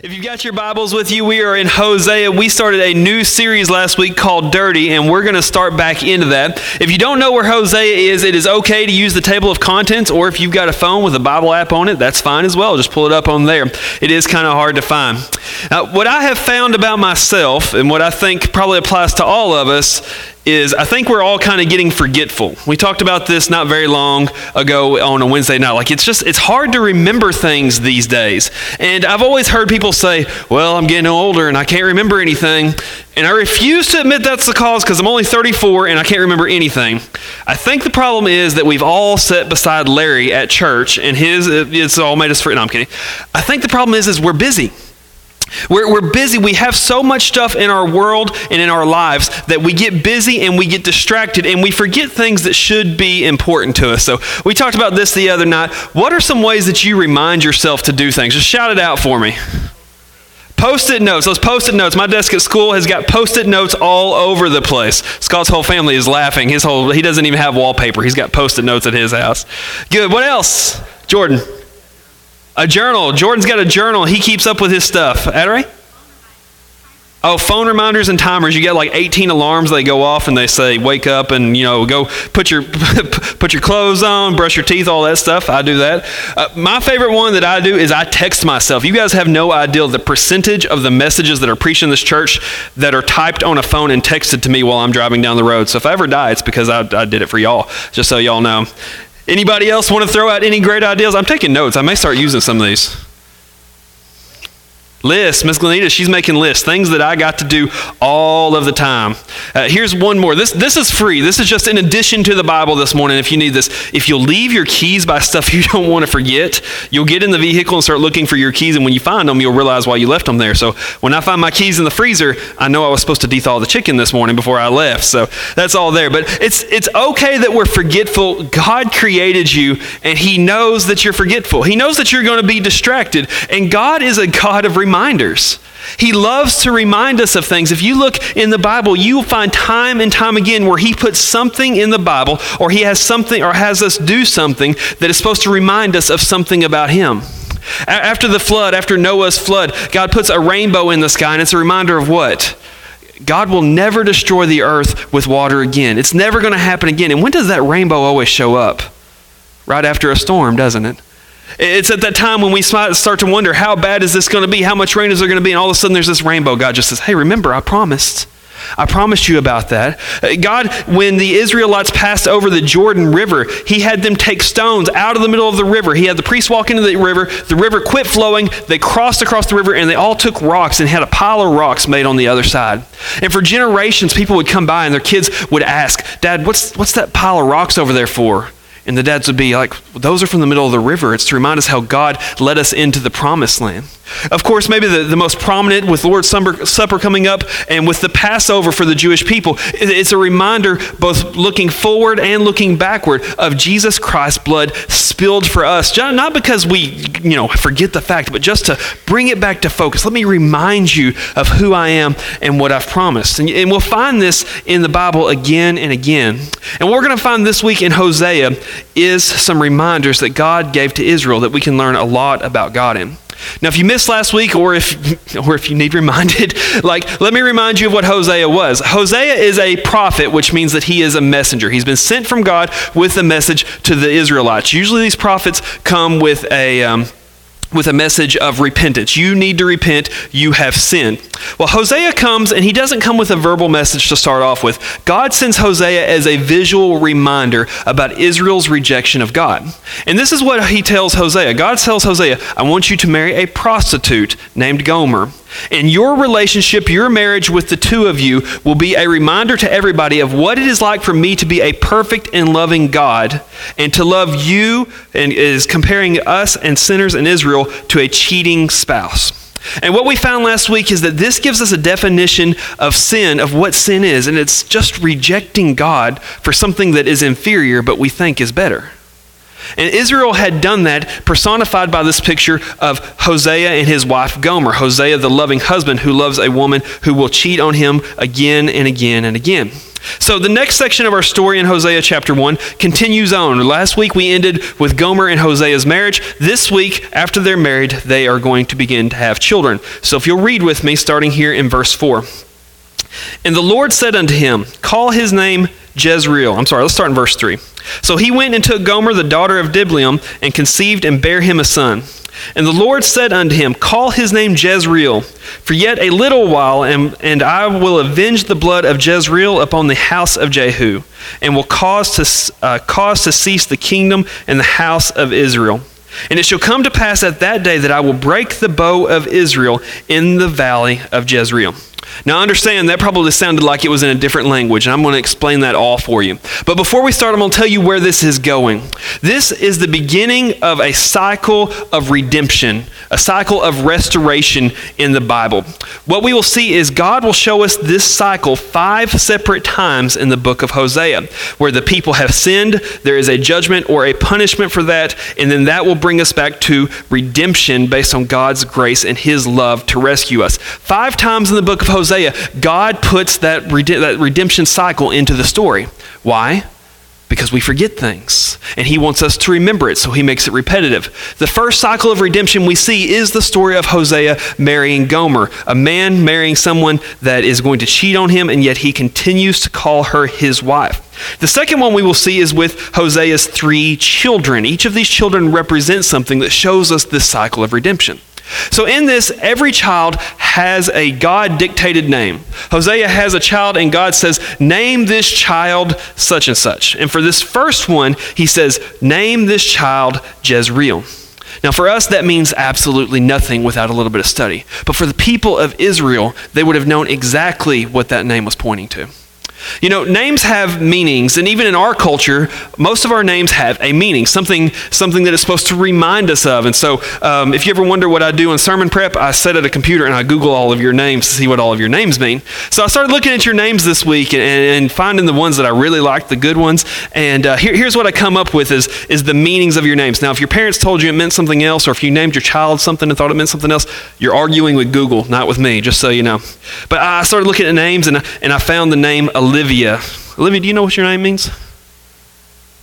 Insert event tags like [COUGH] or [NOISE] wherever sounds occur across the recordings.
If you've got your Bibles with you, we are in Hosea. We started a new series last week called Dirty, and we're going to start back into that. If you don't know where Hosea is, it is okay to use the table of contents, or if you've got a phone with a Bible app on it, that's fine as well. Just pull it up on there. It is kind of hard to find. Now, what I have found about myself, and what I think probably applies to all of us, is I think we're all kind of getting forgetful. We talked about this not very long ago on a Wednesday night. Like it's just it's hard to remember things these days. And I've always heard people say, "Well, I'm getting older and I can't remember anything." And I refuse to admit that's the cause because I'm only 34 and I can't remember anything. I think the problem is that we've all sat beside Larry at church and his it's all made us for. No, I'm kidding. I think the problem is is we're busy. We're, we're busy. We have so much stuff in our world and in our lives that we get busy and we get distracted and we forget things that should be important to us. So, we talked about this the other night. What are some ways that you remind yourself to do things? Just shout it out for me. Post it notes. Those post it notes. My desk at school has got post it notes all over the place. Scott's whole family is laughing. His whole, he doesn't even have wallpaper. He's got post it notes at his house. Good. What else? Jordan. A journal. Jordan's got a journal. He keeps up with his stuff. Aderay? Oh, phone reminders and timers. You get like 18 alarms. They go off and they say, "Wake up and you know go put your [LAUGHS] put your clothes on, brush your teeth, all that stuff." I do that. Uh, my favorite one that I do is I text myself. You guys have no idea the percentage of the messages that are preached in this church that are typed on a phone and texted to me while I'm driving down the road. So if I ever die, it's because I, I did it for y'all. Just so y'all know. Anybody else want to throw out any great ideas? I'm taking notes. I may start using some of these. Lists, Miss Glenita, she's making lists, things that I got to do all of the time. Uh, here's one more. This, this is free. This is just in addition to the Bible this morning if you need this. If you'll leave your keys by stuff [LAUGHS] you don't want to forget, you'll get in the vehicle and start looking for your keys, and when you find them, you'll realize why you left them there. So when I find my keys in the freezer, I know I was supposed to dethaw the chicken this morning before I left. So that's all there. But it's, it's okay that we're forgetful. God created you, and He knows that you're forgetful. He knows that you're going to be distracted, and God is a God of reminders. He loves to remind us of things. If you look in the Bible, you will find time and time again where he puts something in the Bible or he has something or has us do something that is supposed to remind us of something about him. After the flood, after Noah's flood, God puts a rainbow in the sky and it's a reminder of what? God will never destroy the earth with water again. It's never going to happen again. And when does that rainbow always show up? Right after a storm, doesn't it? It's at that time when we start to wonder, how bad is this going to be? How much rain is there going to be? And all of a sudden there's this rainbow. God just says, hey, remember, I promised. I promised you about that. Uh, God, when the Israelites passed over the Jordan River, He had them take stones out of the middle of the river. He had the priests walk into the river. The river quit flowing. They crossed across the river and they all took rocks and had a pile of rocks made on the other side. And for generations, people would come by and their kids would ask, Dad, what's, what's that pile of rocks over there for? And the dads would be like, those are from the middle of the river. It's to remind us how God led us into the promised land. Of course, maybe the, the most prominent with Lord's Supper coming up and with the Passover for the Jewish people, it's a reminder, both looking forward and looking backward, of Jesus Christ's blood spilled for us. Not because we, you know, forget the fact, but just to bring it back to focus. Let me remind you of who I am and what I've promised. And, and we'll find this in the Bible again and again. And what we're going to find this week in Hosea is some reminders that God gave to Israel that we can learn a lot about God in. Now, if you missed last week, or if, [LAUGHS] or if you need reminded, [LAUGHS] like, let me remind you of what Hosea was. Hosea is a prophet, which means that he is a messenger. He's been sent from God with a message to the Israelites. Usually, these prophets come with a. Um, with a message of repentance. You need to repent. You have sinned. Well, Hosea comes and he doesn't come with a verbal message to start off with. God sends Hosea as a visual reminder about Israel's rejection of God. And this is what he tells Hosea God tells Hosea, I want you to marry a prostitute named Gomer. And your relationship, your marriage with the two of you, will be a reminder to everybody of what it is like for me to be a perfect and loving God and to love you, and is comparing us and sinners in Israel to a cheating spouse. And what we found last week is that this gives us a definition of sin, of what sin is, and it's just rejecting God for something that is inferior but we think is better. And Israel had done that, personified by this picture of Hosea and his wife Gomer. Hosea, the loving husband who loves a woman who will cheat on him again and again and again. So the next section of our story in Hosea chapter 1 continues on. Last week we ended with Gomer and Hosea's marriage. This week, after they're married, they are going to begin to have children. So if you'll read with me, starting here in verse 4. And the Lord said unto him, Call his name Jezreel. I'm sorry, let's start in verse 3. So he went and took Gomer, the daughter of Diblaim, and conceived and bare him a son. And the Lord said unto him, Call his name Jezreel, for yet a little while, and, and I will avenge the blood of Jezreel upon the house of Jehu, and will cause to, uh, cause to cease the kingdom and the house of Israel. And it shall come to pass at that day that I will break the bow of Israel in the valley of Jezreel. Now, understand that probably sounded like it was in a different language, and I'm going to explain that all for you. But before we start, I'm going to tell you where this is going. This is the beginning of a cycle of redemption, a cycle of restoration in the Bible. What we will see is God will show us this cycle five separate times in the book of Hosea, where the people have sinned, there is a judgment or a punishment for that, and then that will bring us back to redemption based on God's grace and His love to rescue us. Five times in the book of Hosea, Hosea, God puts that, that redemption cycle into the story. Why? Because we forget things. And he wants us to remember it, so he makes it repetitive. The first cycle of redemption we see is the story of Hosea marrying Gomer, a man marrying someone that is going to cheat on him, and yet he continues to call her his wife. The second one we will see is with Hosea's three children. Each of these children represents something that shows us this cycle of redemption. So, in this, every child has a God dictated name. Hosea has a child, and God says, Name this child such and such. And for this first one, he says, Name this child Jezreel. Now, for us, that means absolutely nothing without a little bit of study. But for the people of Israel, they would have known exactly what that name was pointing to. You know, names have meanings, and even in our culture, most of our names have a meaning, something, something that is supposed to remind us of. And so, um, if you ever wonder what I do in sermon prep, I sit at a computer and I Google all of your names to see what all of your names mean. So, I started looking at your names this week and, and finding the ones that I really liked, the good ones. And uh, here, here's what I come up with is, is the meanings of your names. Now, if your parents told you it meant something else, or if you named your child something and thought it meant something else, you're arguing with Google, not with me, just so you know. But I started looking at names and, and I found the name Olivia. Olivia, do you know what your name means?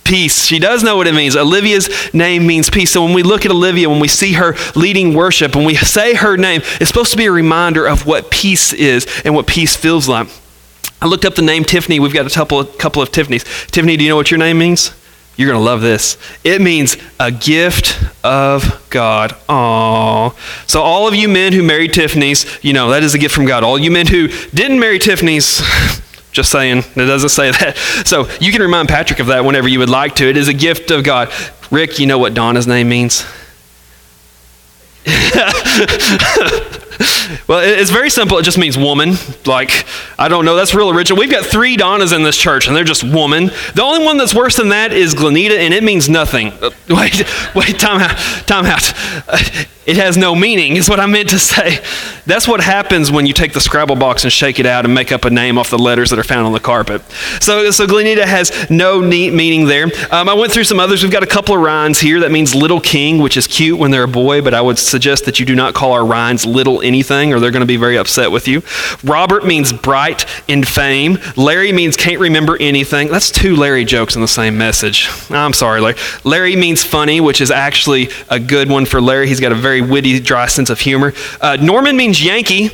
Peace. She does know what it means. Olivia's name means peace. So when we look at Olivia, when we see her leading worship, when we say her name, it's supposed to be a reminder of what peace is and what peace feels like. I looked up the name Tiffany. We've got a couple of, couple of Tiffany's. Tiffany, do you know what your name means? You're going to love this. It means a gift of God. Aww. So, all of you men who married Tiffany's, you know, that is a gift from God. All you men who didn't marry Tiffany's, just saying, it doesn't say [LAUGHS] that. So, you can remind Patrick of that whenever you would like to. It is a gift of God. Rick, you know what Donna's name means? [LAUGHS] [LAUGHS] well, it's very simple. It just means woman. Like, I don't know. That's real original. We've got three Donnas in this church, and they're just woman. The only one that's worse than that is Glenita, and it means nothing. Uh, [LAUGHS] wait, wait, time out. Time out. It has no meaning, is what I meant to say. That's what happens when you take the Scrabble box and shake it out and make up a name off the letters that are found on the carpet. So, so Glenita has no neat meaning there. Um, I went through some others. We've got a couple of Ryans here. That means little king, which is cute when they're a boy, but I would suggest that you do not call our Ryans little anything or they're going to be very upset with you. Robert means bright in fame. Larry means can't remember anything. That's two Larry jokes in the same message. I'm sorry, Larry. Larry means funny, which is actually a good one for Larry. He's got a very witty, dry sense of humor. Uh, Norman means Yankee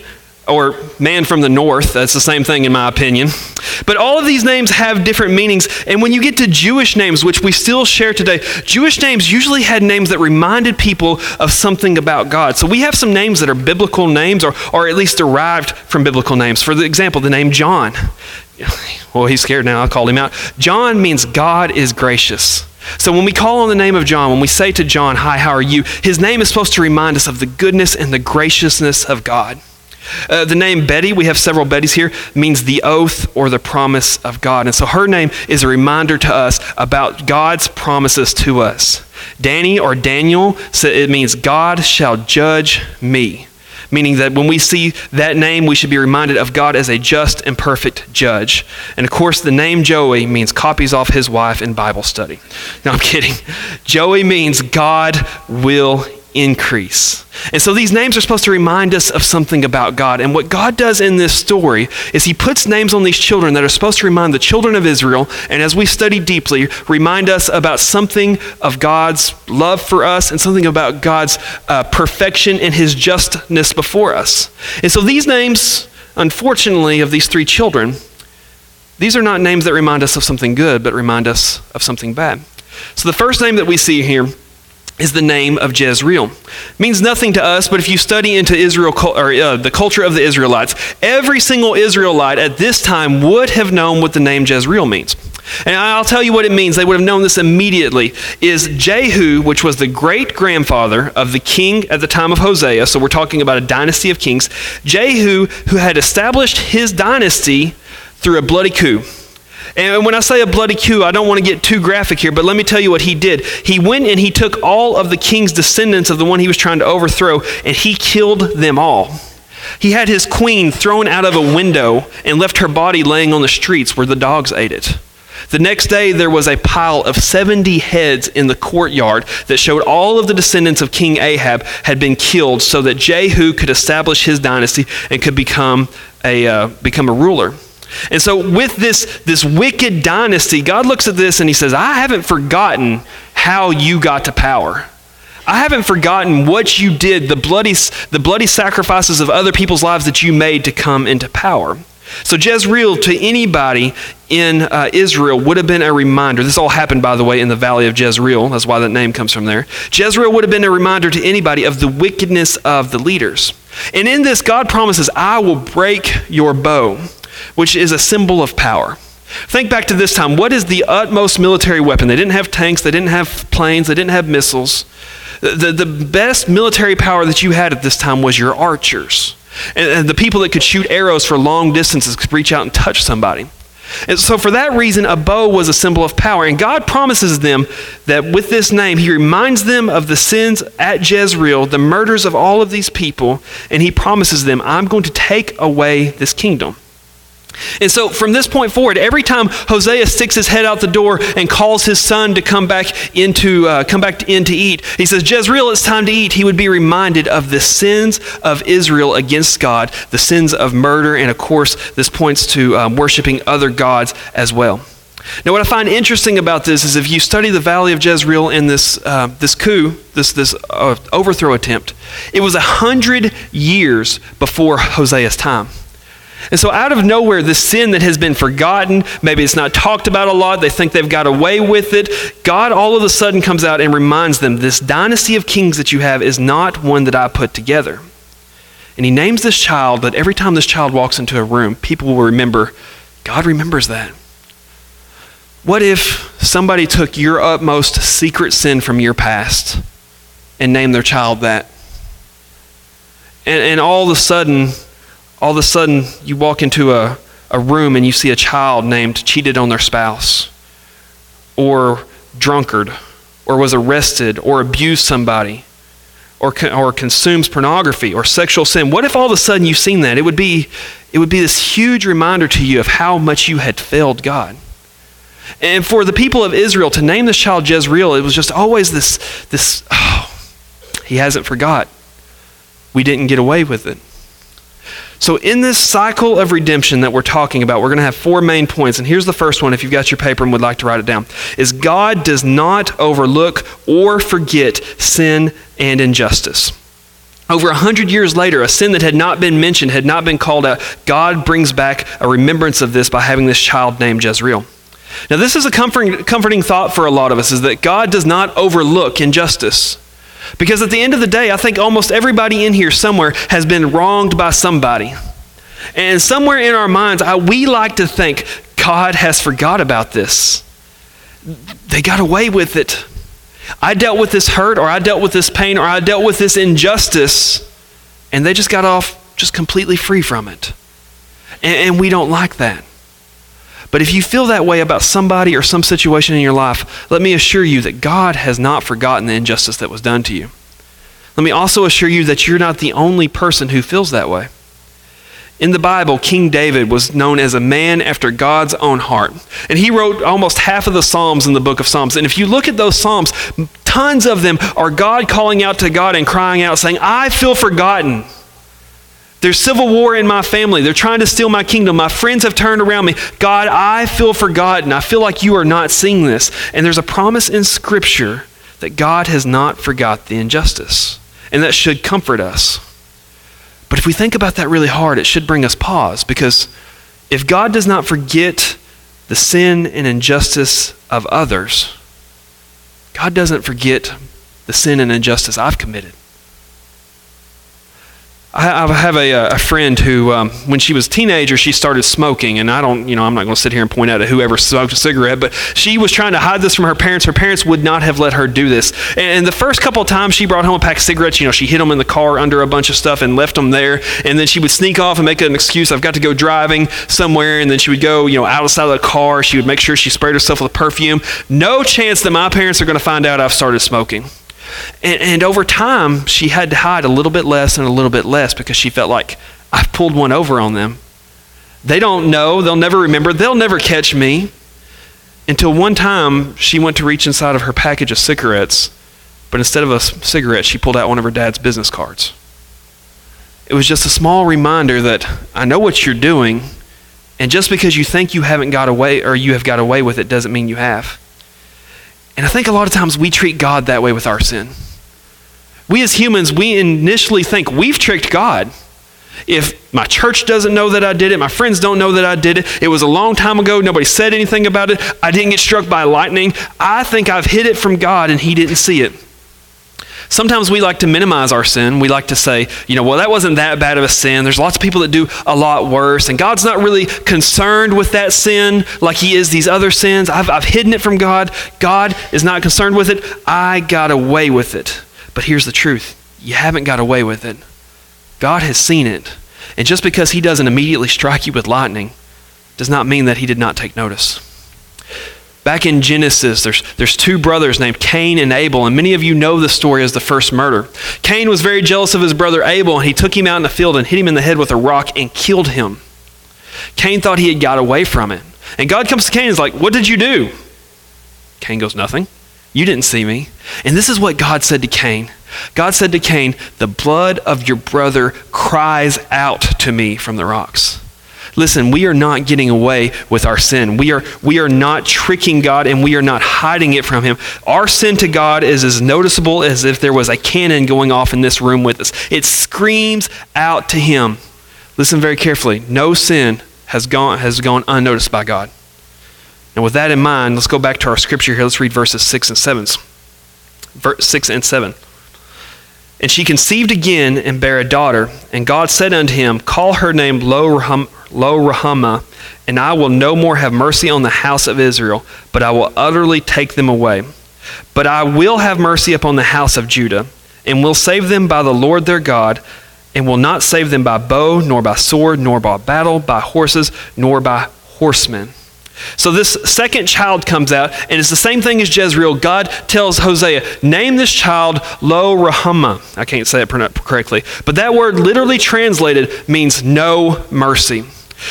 or man from the north. That's the same thing, in my opinion. But all of these names have different meanings. And when you get to Jewish names, which we still share today, Jewish names usually had names that reminded people of something about God. So we have some names that are biblical names or, or at least derived from biblical names. For example, the name John. [LAUGHS] Well, he's scared now. I called him out. John means God is gracious. So when we call on the name of John, when we say to John, Hi, how are you? His name is supposed to remind us of the goodness and the graciousness of God. Uh, the name Betty, we have several Bettys here, means the oath or the promise of God. And so her name is a reminder to us about God's promises to us. Danny or Daniel, so it means God shall judge me. meaning that when we see that name, we should be reminded of God as a just and perfect judge. And of course, the name Joey means copies off his wife in Bible study. No, I'm kidding. [LAUGHS] Joey means God will increase. And so these names are supposed to remind us of something about God. And what God does in this story is He puts names on these children that are supposed to remind the children of Israel, and as we study deeply, remind us about something of God's love for us and something about God's uh, perfection and His justness before us. And so these names, unfortunately, of these three children, these are not names that remind us of something good, but remind us of something bad. So the first name that we see here is the name of Jezreel. It means nothing to us, but if you study into Israel or uh, the culture of the Israelites, every single Israelite at this time would have known what the name Jezreel means. And I'll tell you what it means. They would have known this immediately. Is Jehu, which was the great grandfather of the king at the time of Hosea, so we're talking about a dynasty of kings, Jehu, who had established his dynasty through a bloody coup. And when I say a bloody coup, I don't want to get too graphic here, but let me tell you what he did. He went and he took all of the king's descendants of the one he was trying to overthrow, and he killed them all. He had his queen thrown out of a window and left her body laying on the streets where the dogs ate it. The next day, there was a pile of 70 heads in the courtyard that showed all of the descendants of King Ahab had been killed so that Jehu could establish his dynasty and could become a, uh, become a ruler. And so, with this, this wicked dynasty, God looks at this and he says, I haven't forgotten how you got to power. I haven't forgotten what you did, the bloody, the bloody sacrifices of other people's lives that you made to come into power. So, Jezreel to anybody in uh, Israel would have been a reminder. This all happened, by the way, in the valley of Jezreel. That's why that name comes from there. Jezreel would have been a reminder to anybody of the wickedness of the leaders. And in this, God promises, I will break your bow which is a symbol of power. Think back to this time. What is the utmost military weapon? They didn't have tanks, they didn't have planes, they didn't have missiles. The, the best military power that you had at this time was your archers. And, and the people that could shoot arrows for long distances could reach out and touch somebody. And so, for that reason, a bow was a symbol of power. And God promises them that with this name, He reminds them of the sins at Jezreel, the murders of all of these people, and He promises them, I'm going to take away this kingdom. And so from this point forward, every time Hosea sticks his head out the door and calls his son to come back into uh, come back in to eat, he says, "Jezreel, it's time to eat." He would be reminded of the sins of Israel against God, the sins of murder, and of course, this points to um, worshiping other gods as well. Now, what I find interesting about this is if you study the Valley of Jezreel in this uh, this coup, this this uh, overthrow attempt, it was a hundred years before Hosea's time. And so, out of nowhere, the sin that has been forgotten, maybe it's not talked about a lot, they think they've got away with it, God all of a sudden comes out and reminds them this dynasty of kings that you have is not one that I put together. And he names this child that every time this child walks into a room, people will remember God remembers that. What if somebody took your utmost secret sin from your past and named their child that? And, and all of a sudden, all of a sudden you walk into a, a room and you see a child named cheated on their spouse or drunkard or was arrested or abused somebody or, or consumes pornography or sexual sin. What if all of a sudden you've seen that? It would be it would be this huge reminder to you of how much you had failed god. And for the people of israel to name this child jezreel it was just always this this oh he hasn't forgot. We didn't get away with it so, in this cycle of redemption that we're talking about, we're going to have four main points. And here's the first one if you've got your paper and would like to write it down is God does not overlook or forget sin and injustice. Over a hundred years later, a sin that had not been mentioned, had not been called out, God brings back a remembrance of this by having this child named Jezreel. Now, this is a comforting, comforting thought for a lot of us, is that God does not overlook injustice. Because at the end of the day, I think almost everybody in here somewhere has been wronged by somebody. And somewhere in our minds, I, we like to think God has forgot about this. They got away with it. I dealt with this hurt, or I dealt with this pain, or I dealt with this injustice, and they just got off just completely free from it. And, and we don't like that. But if you feel that way about somebody or some situation in your life, let me assure you that God has not forgotten the injustice that was done to you. Let me also assure you that you're not the only person who feels that way. In the Bible, King David was known as a man after God's own heart. And he wrote almost half of the Psalms in the book of Psalms. And if you look at those Psalms, tons of them are God calling out to God and crying out, saying, I feel forgotten. There's civil war in my family. They're trying to steal my kingdom. My friends have turned around me. God, I feel forgotten. I feel like you are not seeing this. And there's a promise in Scripture that God has not forgot the injustice. And that should comfort us. But if we think about that really hard, it should bring us pause because if God does not forget the sin and injustice of others, God doesn't forget the sin and injustice I've committed. I, have a, a friend who, um, when she was a teenager, she started smoking. And I don't, you know, I'm not going to sit here and point out at whoever smoked a cigarette, but she was trying to hide this from her parents. Her parents would not have let her do this. And the first couple of times she brought home a pack of cigarettes, you know, she hid them in the car under a bunch of stuff and left them there. And then she would sneak off and make an excuse. I've got to go driving somewhere. And then she would go, you know, outside of the car. She would make sure she sprayed herself with perfume. No chance that my parents are going to find out I've started smoking. And, and over time, she had to hide a little bit less and a little bit less because she felt like I've pulled one over on them. They don't know, they'll never remember, they'll never catch me. Until one time, she went to reach inside of her package of cigarettes, but instead of a cigarette, she pulled out one of her dad's business cards. It was just a small reminder that I know what you're doing, and just because you think you haven't got away or you have got away with it doesn't mean you have. And I think a lot of times we treat God that way with our sin. We as humans, we initially think we've tricked God. If my church doesn't know that I did it, my friends don't know that I did it, it was a long time ago, nobody said anything about it, I didn't get struck by lightning, I think I've hid it from God and He didn't see it. Sometimes we like to minimize our sin. We like to say, you know, well, that wasn't that bad of a sin. There's lots of people that do a lot worse, and God's not really concerned with that sin like He is these other sins. I've, I've hidden it from God. God is not concerned with it. I got away with it. But here's the truth you haven't got away with it. God has seen it. And just because He doesn't immediately strike you with lightning does not mean that He did not take notice. Back in Genesis, there's, there's two brothers named Cain and Abel, and many of you know the story as the first murder. Cain was very jealous of his brother Abel, and he took him out in the field and hit him in the head with a rock and killed him. Cain thought he had got away from it. And God comes to Cain and is like, What did you do? Cain goes, Nothing. You didn't see me. And this is what God said to Cain. God said to Cain, The blood of your brother cries out to me from the rocks. Listen, we are not getting away with our sin. We are, we are not tricking God and we are not hiding it from Him. Our sin to God is as noticeable as if there was a cannon going off in this room with us. It screams out to Him. Listen very carefully. No sin has gone, has gone unnoticed by God. And with that in mind, let's go back to our scripture here. Let's read verses 6 and 7. Verse 6 and 7. And she conceived again and bare a daughter. And God said unto him, Call her name Lo Ruhamah, and I will no more have mercy on the house of Israel, but I will utterly take them away. But I will have mercy upon the house of Judah, and will save them by the Lord their God, and will not save them by bow, nor by sword, nor by battle, by horses, nor by horsemen. So this second child comes out, and it's the same thing as Jezreel. God tells Hosea, name this child Lo Ruhamah. I can't say it correctly, but that word literally translated means no mercy.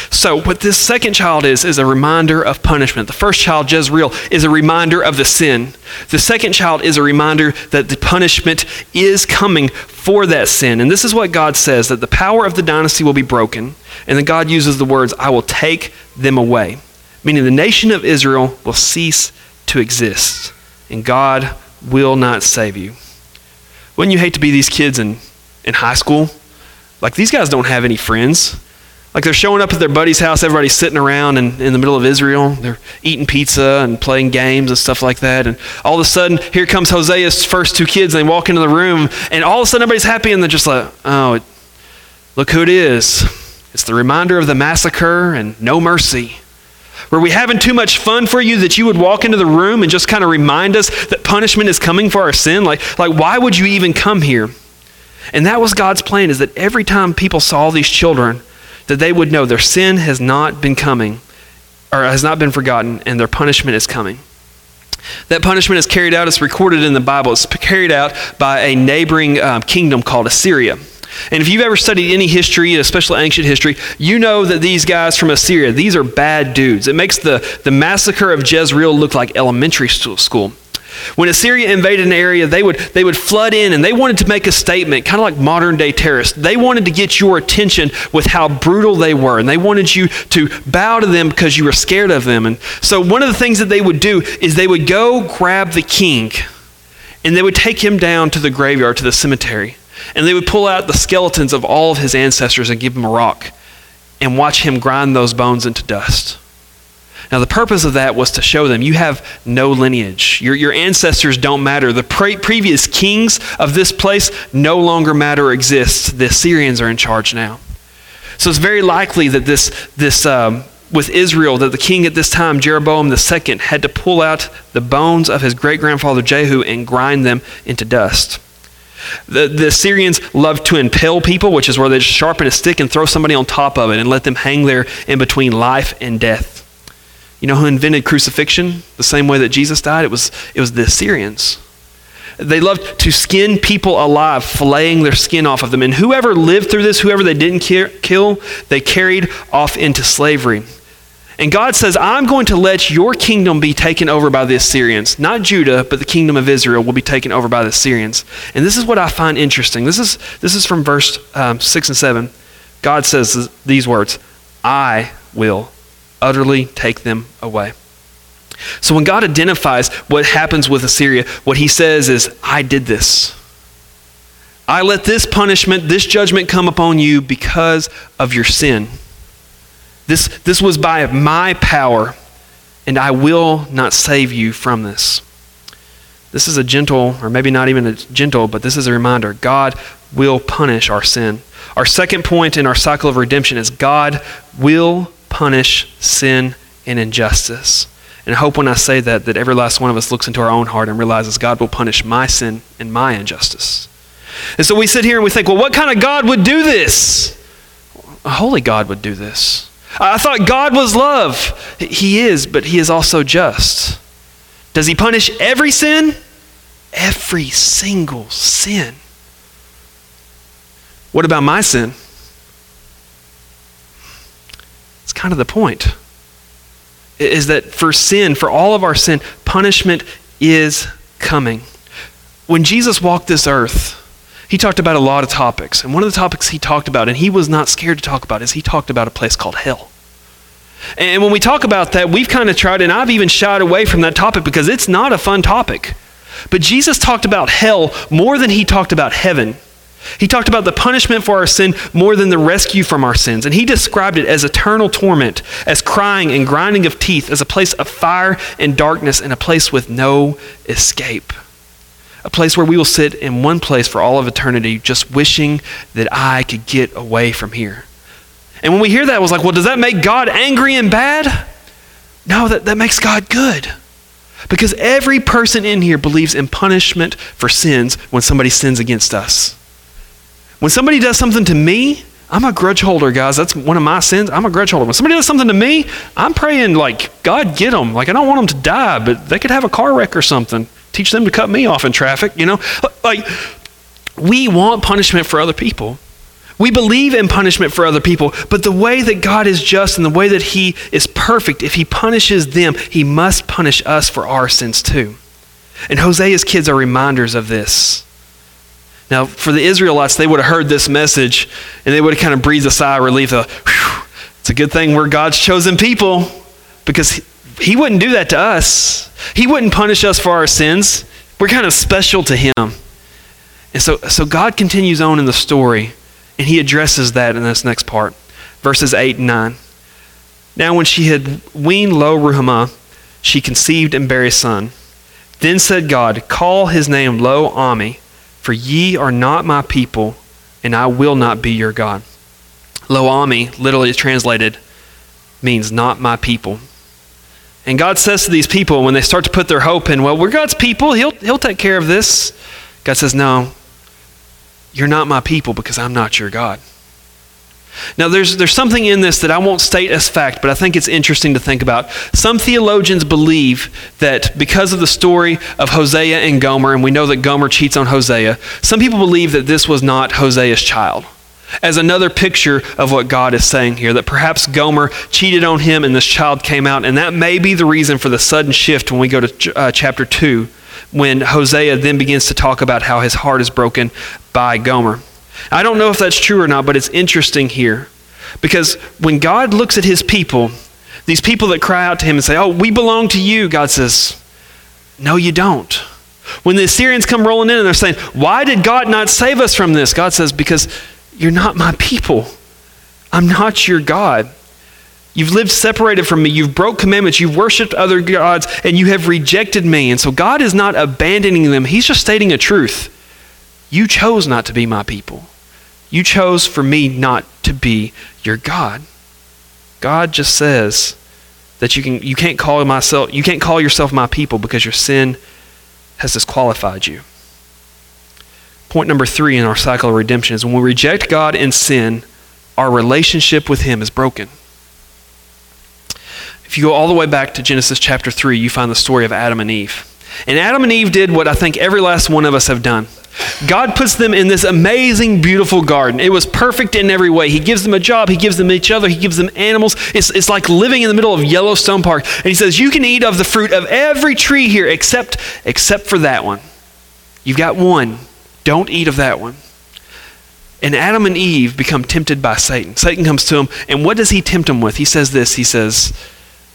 So, what this second child is, is a reminder of punishment. The first child, Jezreel, is a reminder of the sin. The second child is a reminder that the punishment is coming for that sin. And this is what God says that the power of the dynasty will be broken. And then God uses the words, I will take them away meaning the nation of Israel will cease to exist, and God will not save you. Wouldn't you hate to be these kids in, in high school? Like, these guys don't have any friends. Like, they're showing up at their buddy's house, everybody's sitting around in, in the middle of Israel. They're eating pizza and playing games and stuff like that. And all of a sudden, here comes Hosea's first two kids, and they walk into the room, and all of a sudden, everybody's happy, and they're just like, oh, look who it is. It's the reminder of the massacre and no mercy. Were we having too much fun for you that you would walk into the room and just kind of remind us that punishment is coming for our sin? Like, like why would you even come here? And that was God's plan is that every time people saw these children, that they would know their sin has not been coming or has not been forgotten and their punishment is coming. That punishment is carried out, it's recorded in the Bible. It's carried out by a neighboring um, kingdom called Assyria. And if you've ever studied any history, especially ancient history, you know that these guys from Assyria, these are bad dudes. It makes the, the massacre of Jezreel look like elementary school. When Assyria invaded an area, they would, they would flood in and they wanted to make a statement, kind of like modern day terrorists. They wanted to get your attention with how brutal they were, and they wanted you to bow to them because you were scared of them. And so, one of the things that they would do is they would go grab the king and they would take him down to the graveyard, to the cemetery, and they would pull out the skeletons of all of his ancestors and give him a rock and watch him grind those bones into dust. Now, the purpose of that was to show them you have no lineage. Your, your ancestors don't matter. The pre- previous kings of this place no longer matter exist. The Assyrians are in charge now. So it's very likely that this, this um, with Israel, that the king at this time, Jeroboam II, had to pull out the bones of his great grandfather Jehu and grind them into dust. The, the Assyrians loved to impale people, which is where they just sharpen a stick and throw somebody on top of it and let them hang there in between life and death. You know who invented crucifixion the same way that Jesus died? It was, it was the Assyrians. They loved to skin people alive, filleting their skin off of them. And whoever lived through this, whoever they didn't kill, they carried off into slavery. And God says, I'm going to let your kingdom be taken over by the Assyrians. Not Judah, but the kingdom of Israel will be taken over by the Assyrians. And this is what I find interesting. This is, this is from verse um, 6 and 7. God says these words I will utterly take them away. So when God identifies what happens with Assyria, what he says is, I did this. I let this punishment, this judgment come upon you because of your sin. This, this was by my power, and I will not save you from this. This is a gentle, or maybe not even a gentle, but this is a reminder God will punish our sin. Our second point in our cycle of redemption is God will punish sin and injustice. And I hope when I say that, that every last one of us looks into our own heart and realizes God will punish my sin and my injustice. And so we sit here and we think, well, what kind of God would do this? A holy God would do this. I thought God was love. He is, but He is also just. Does He punish every sin? Every single sin. What about my sin? It's kind of the point. Is that for sin, for all of our sin, punishment is coming. When Jesus walked this earth, he talked about a lot of topics. And one of the topics he talked about, and he was not scared to talk about, is he talked about a place called hell. And when we talk about that, we've kind of tried, and I've even shied away from that topic because it's not a fun topic. But Jesus talked about hell more than he talked about heaven. He talked about the punishment for our sin more than the rescue from our sins. And he described it as eternal torment, as crying and grinding of teeth, as a place of fire and darkness, and a place with no escape. A place where we will sit in one place for all of eternity, just wishing that I could get away from here. And when we hear that, it was like, well, does that make God angry and bad? No, that, that makes God good. Because every person in here believes in punishment for sins when somebody sins against us. When somebody does something to me, I'm a grudge holder, guys. That's one of my sins. I'm a grudge holder. When somebody does something to me, I'm praying, like, God, get them. Like, I don't want them to die, but they could have a car wreck or something. Teach them to cut me off in traffic, you know? Like, we want punishment for other people. We believe in punishment for other people, but the way that God is just and the way that He is perfect, if He punishes them, He must punish us for our sins too. And Hosea's kids are reminders of this. Now, for the Israelites, they would have heard this message and they would have kind of breathed a sigh of relief. Uh, of, it's a good thing we're God's chosen people because he, wouldn't do that to us. He wouldn't punish us for our sins. We're kind of special to Him. And so, so God continues on in the story and He addresses that in this next part, verses 8 and 9. Now, when she had weaned Lo Ruhamah, she conceived and bare a son. Then said God, Call his name Lo Ammi for ye are not my people, and I will not be your God. Lo Ammi, literally translated, means not my people. And God says to these people when they start to put their hope in, well, we're God's people, He'll, he'll take care of this. God says, no, you're not my people because I'm not your God. Now, there's, there's something in this that I won't state as fact, but I think it's interesting to think about. Some theologians believe that because of the story of Hosea and Gomer, and we know that Gomer cheats on Hosea, some people believe that this was not Hosea's child. As another picture of what God is saying here, that perhaps Gomer cheated on him and this child came out, and that may be the reason for the sudden shift when we go to uh, chapter 2, when Hosea then begins to talk about how his heart is broken by Gomer. I don't know if that's true or not, but it's interesting here. Because when God looks at his people, these people that cry out to him and say, Oh, we belong to you, God says, No, you don't. When the Assyrians come rolling in and they're saying, Why did God not save us from this? God says, Because you're not my people. I'm not your God. You've lived separated from me. You've broke commandments. You've worshiped other gods, and you have rejected me. And so God is not abandoning them. He's just stating a truth. You chose not to be my people. You chose for me not to be your God. God just says that you, can, you, can't call myself, you can't call yourself my people because your sin has disqualified you. Point number three in our cycle of redemption is when we reject God in sin, our relationship with Him is broken. If you go all the way back to Genesis chapter 3, you find the story of Adam and Eve. And Adam and Eve did what I think every last one of us have done. God puts them in this amazing, beautiful garden. It was perfect in every way. He gives them a job, He gives them each other, He gives them animals. It's, it's like living in the middle of Yellowstone Park. And He says, You can eat of the fruit of every tree here except, except for that one. You've got one. Don't eat of that one. And Adam and Eve become tempted by Satan. Satan comes to them, and what does he tempt them with? He says this He says,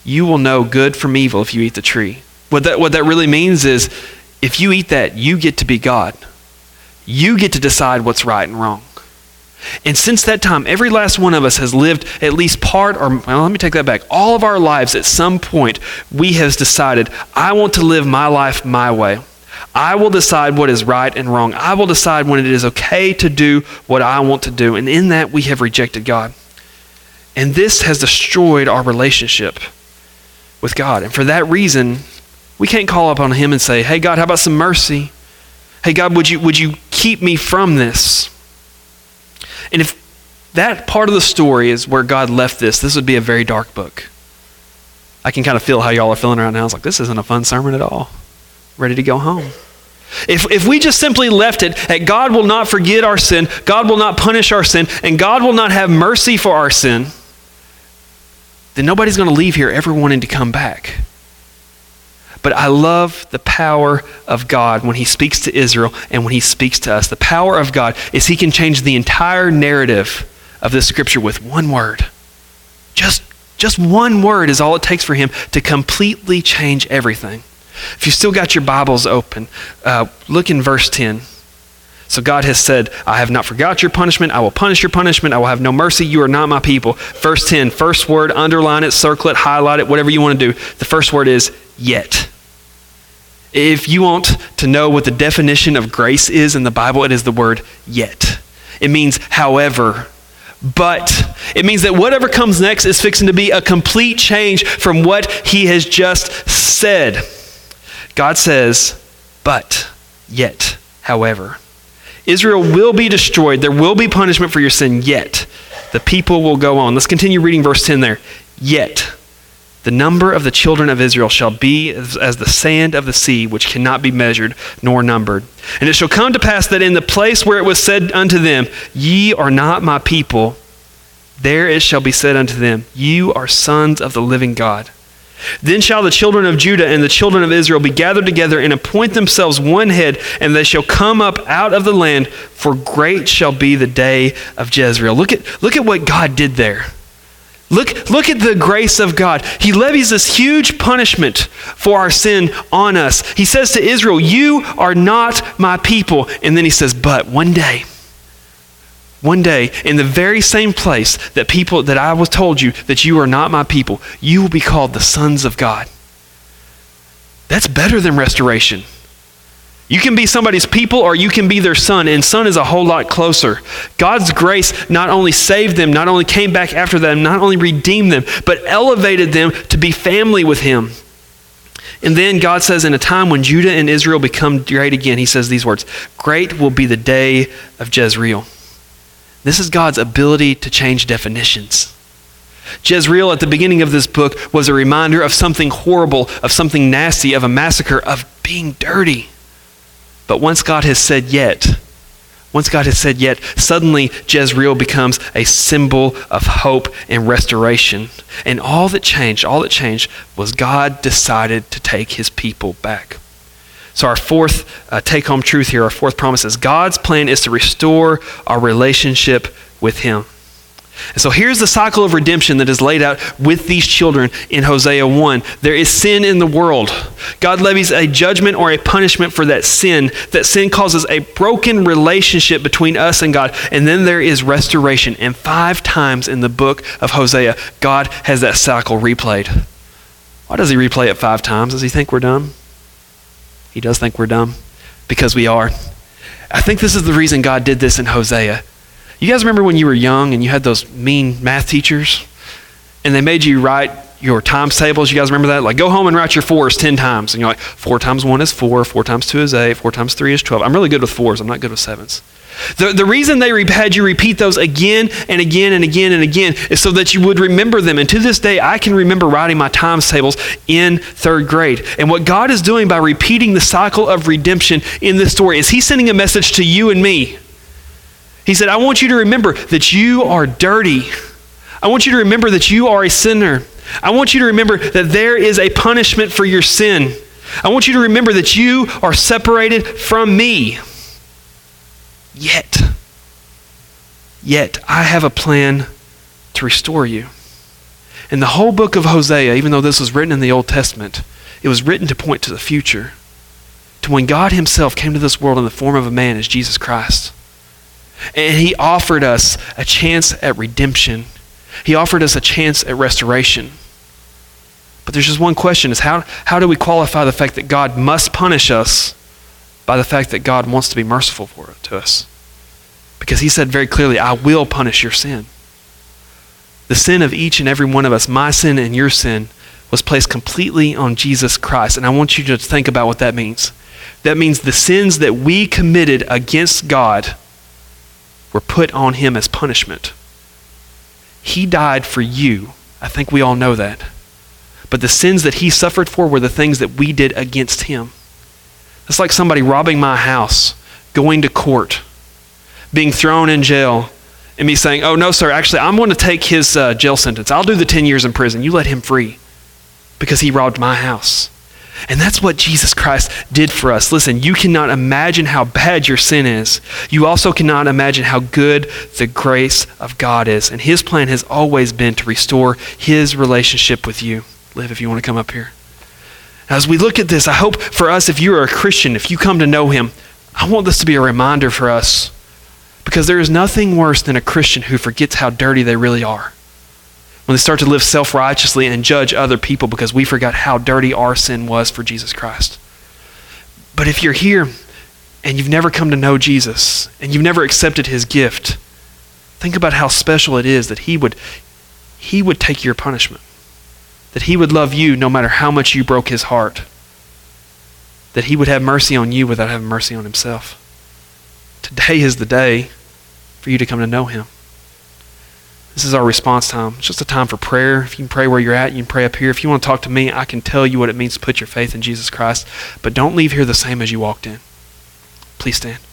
You will know good from evil if you eat the tree. What that, what that really means is, if you eat that, you get to be God. You get to decide what's right and wrong. And since that time, every last one of us has lived at least part, or well, let me take that back. All of our lives, at some point, we have decided, I want to live my life my way. I will decide what is right and wrong. I will decide when it is okay to do what I want to do. And in that, we have rejected God. And this has destroyed our relationship with God. And for that reason, we can't call upon Him and say, Hey, God, how about some mercy? Hey, God, would you, would you keep me from this? And if that part of the story is where God left this, this would be a very dark book. I can kind of feel how y'all are feeling right now. It's like, this isn't a fun sermon at all. Ready to go home. If, if we just simply left it at God will not forget our sin, God will not punish our sin, and God will not have mercy for our sin, then nobody's going to leave here ever wanting to come back. But I love the power of God when He speaks to Israel and when He speaks to us. The power of God is He can change the entire narrative of this scripture with one word. Just, just one word is all it takes for Him to completely change everything. If you still got your Bibles open, uh, look in verse 10. So God has said, I have not forgot your punishment. I will punish your punishment. I will have no mercy. You are not my people. Verse 10, first word, underline it, circle it, highlight it, whatever you want to do. The first word is yet. If you want to know what the definition of grace is in the Bible, it is the word yet. It means however. But it means that whatever comes next is fixing to be a complete change from what he has just said. God says, but yet, however. Israel will be destroyed. There will be punishment for your sin, yet the people will go on. Let's continue reading verse 10 there. Yet the number of the children of Israel shall be as, as, the sand of the sea, which cannot be measured nor numbered. And it shall come to pass that in the place where it was said unto them, Ye are not my people, there it shall be said unto them, You are sons of the living God. Then shall the children of Judah and the children of Israel be gathered together and appoint themselves one head, and they shall come up out of the land, for great shall be the day of Jezreel. Look at, look at what God did there. Look, look at the grace of God. He levies this huge punishment for our sin on us. He says to Israel, You are not my people. And then he says, But one day, one day, in the very same place that people that I was told you that you are not my people, you will be called the sons of God. That's better than restoration. You can be somebody's people or you can be their son, and son is a whole lot closer. God's grace not only saved them, not only came back after them, not only redeemed them, but elevated them to be family with Him. And then God says, in a time when Judah and Israel become great again, He says these words Great will be the day of Jezreel. This is God's ability to change definitions. Jezreel at the beginning of this book was a reminder of something horrible, of something nasty, of a massacre, of being dirty. But once God has said yet, once God has said yet, suddenly Jezreel becomes a symbol of hope and restoration. And all that changed, all that changed was God decided to take his people back. So, our fourth uh, take home truth here, our fourth promise is God's plan is to restore our relationship with him. And so here's the cycle of redemption that is laid out with these children in Hosea 1. There is sin in the world. God levies a judgment or a punishment for that sin. That sin causes a broken relationship between us and God. And then there is restoration. And five times in the book of Hosea, God has that cycle replayed. Why does he replay it five times? Does he think we're dumb? He does think we're dumb because we are. I think this is the reason God did this in Hosea. You guys remember when you were young and you had those mean math teachers and they made you write your times tables? You guys remember that? Like, go home and write your fours 10 times. And you're like, four times one is four, four times two is eight, four times three is 12. I'm really good with fours, I'm not good with sevens. The, the reason they had you repeat those again and again and again and again is so that you would remember them. And to this day, I can remember writing my times tables in third grade. And what God is doing by repeating the cycle of redemption in this story is He's sending a message to you and me he said, I want you to remember that you are dirty. I want you to remember that you are a sinner. I want you to remember that there is a punishment for your sin. I want you to remember that you are separated from me. Yet, yet, I have a plan to restore you. And the whole book of Hosea, even though this was written in the Old Testament, it was written to point to the future, to when God Himself came to this world in the form of a man as Jesus Christ. And he offered us a chance at redemption. He offered us a chance at restoration. But there's just one question is how, how do we qualify the fact that God must punish us by the fact that God wants to be merciful for it, to us? Because he said very clearly, I will punish your sin. The sin of each and every one of us, my sin and your sin, was placed completely on Jesus Christ. And I want you to think about what that means. That means the sins that we committed against God were put on him as punishment. He died for you. I think we all know that. But the sins that he suffered for were the things that we did against him. It's like somebody robbing my house, going to court, being thrown in jail, and me saying, Oh, no, sir, actually, I'm going to take his uh, jail sentence. I'll do the 10 years in prison. You let him free because he robbed my house. And that's what Jesus Christ did for us. Listen, you cannot imagine how bad your sin is. You also cannot imagine how good the grace of God is. And His plan has always been to restore His relationship with you. Live, if you want to come up here. As we look at this, I hope for us, if you are a Christian, if you come to know Him, I want this to be a reminder for us. Because there is nothing worse than a Christian who forgets how dirty they really are when they start to live self righteously and judge other people because we forgot how dirty our sin was for Jesus Christ. But if you're here and you've never come to know Jesus and you've never accepted his gift, think about how special it is that he would, he would take your punishment, that he would love you no matter how much you broke his heart, that he would have mercy on you without having mercy on himself. Today is the day for you to come to know him. This is our response time. It's just a time for prayer. If you can pray where you're at, you can pray up here. If you want to talk to me, I can tell you what it means to put your faith in Jesus Christ. But don't leave here the same as you walked in. Please stand.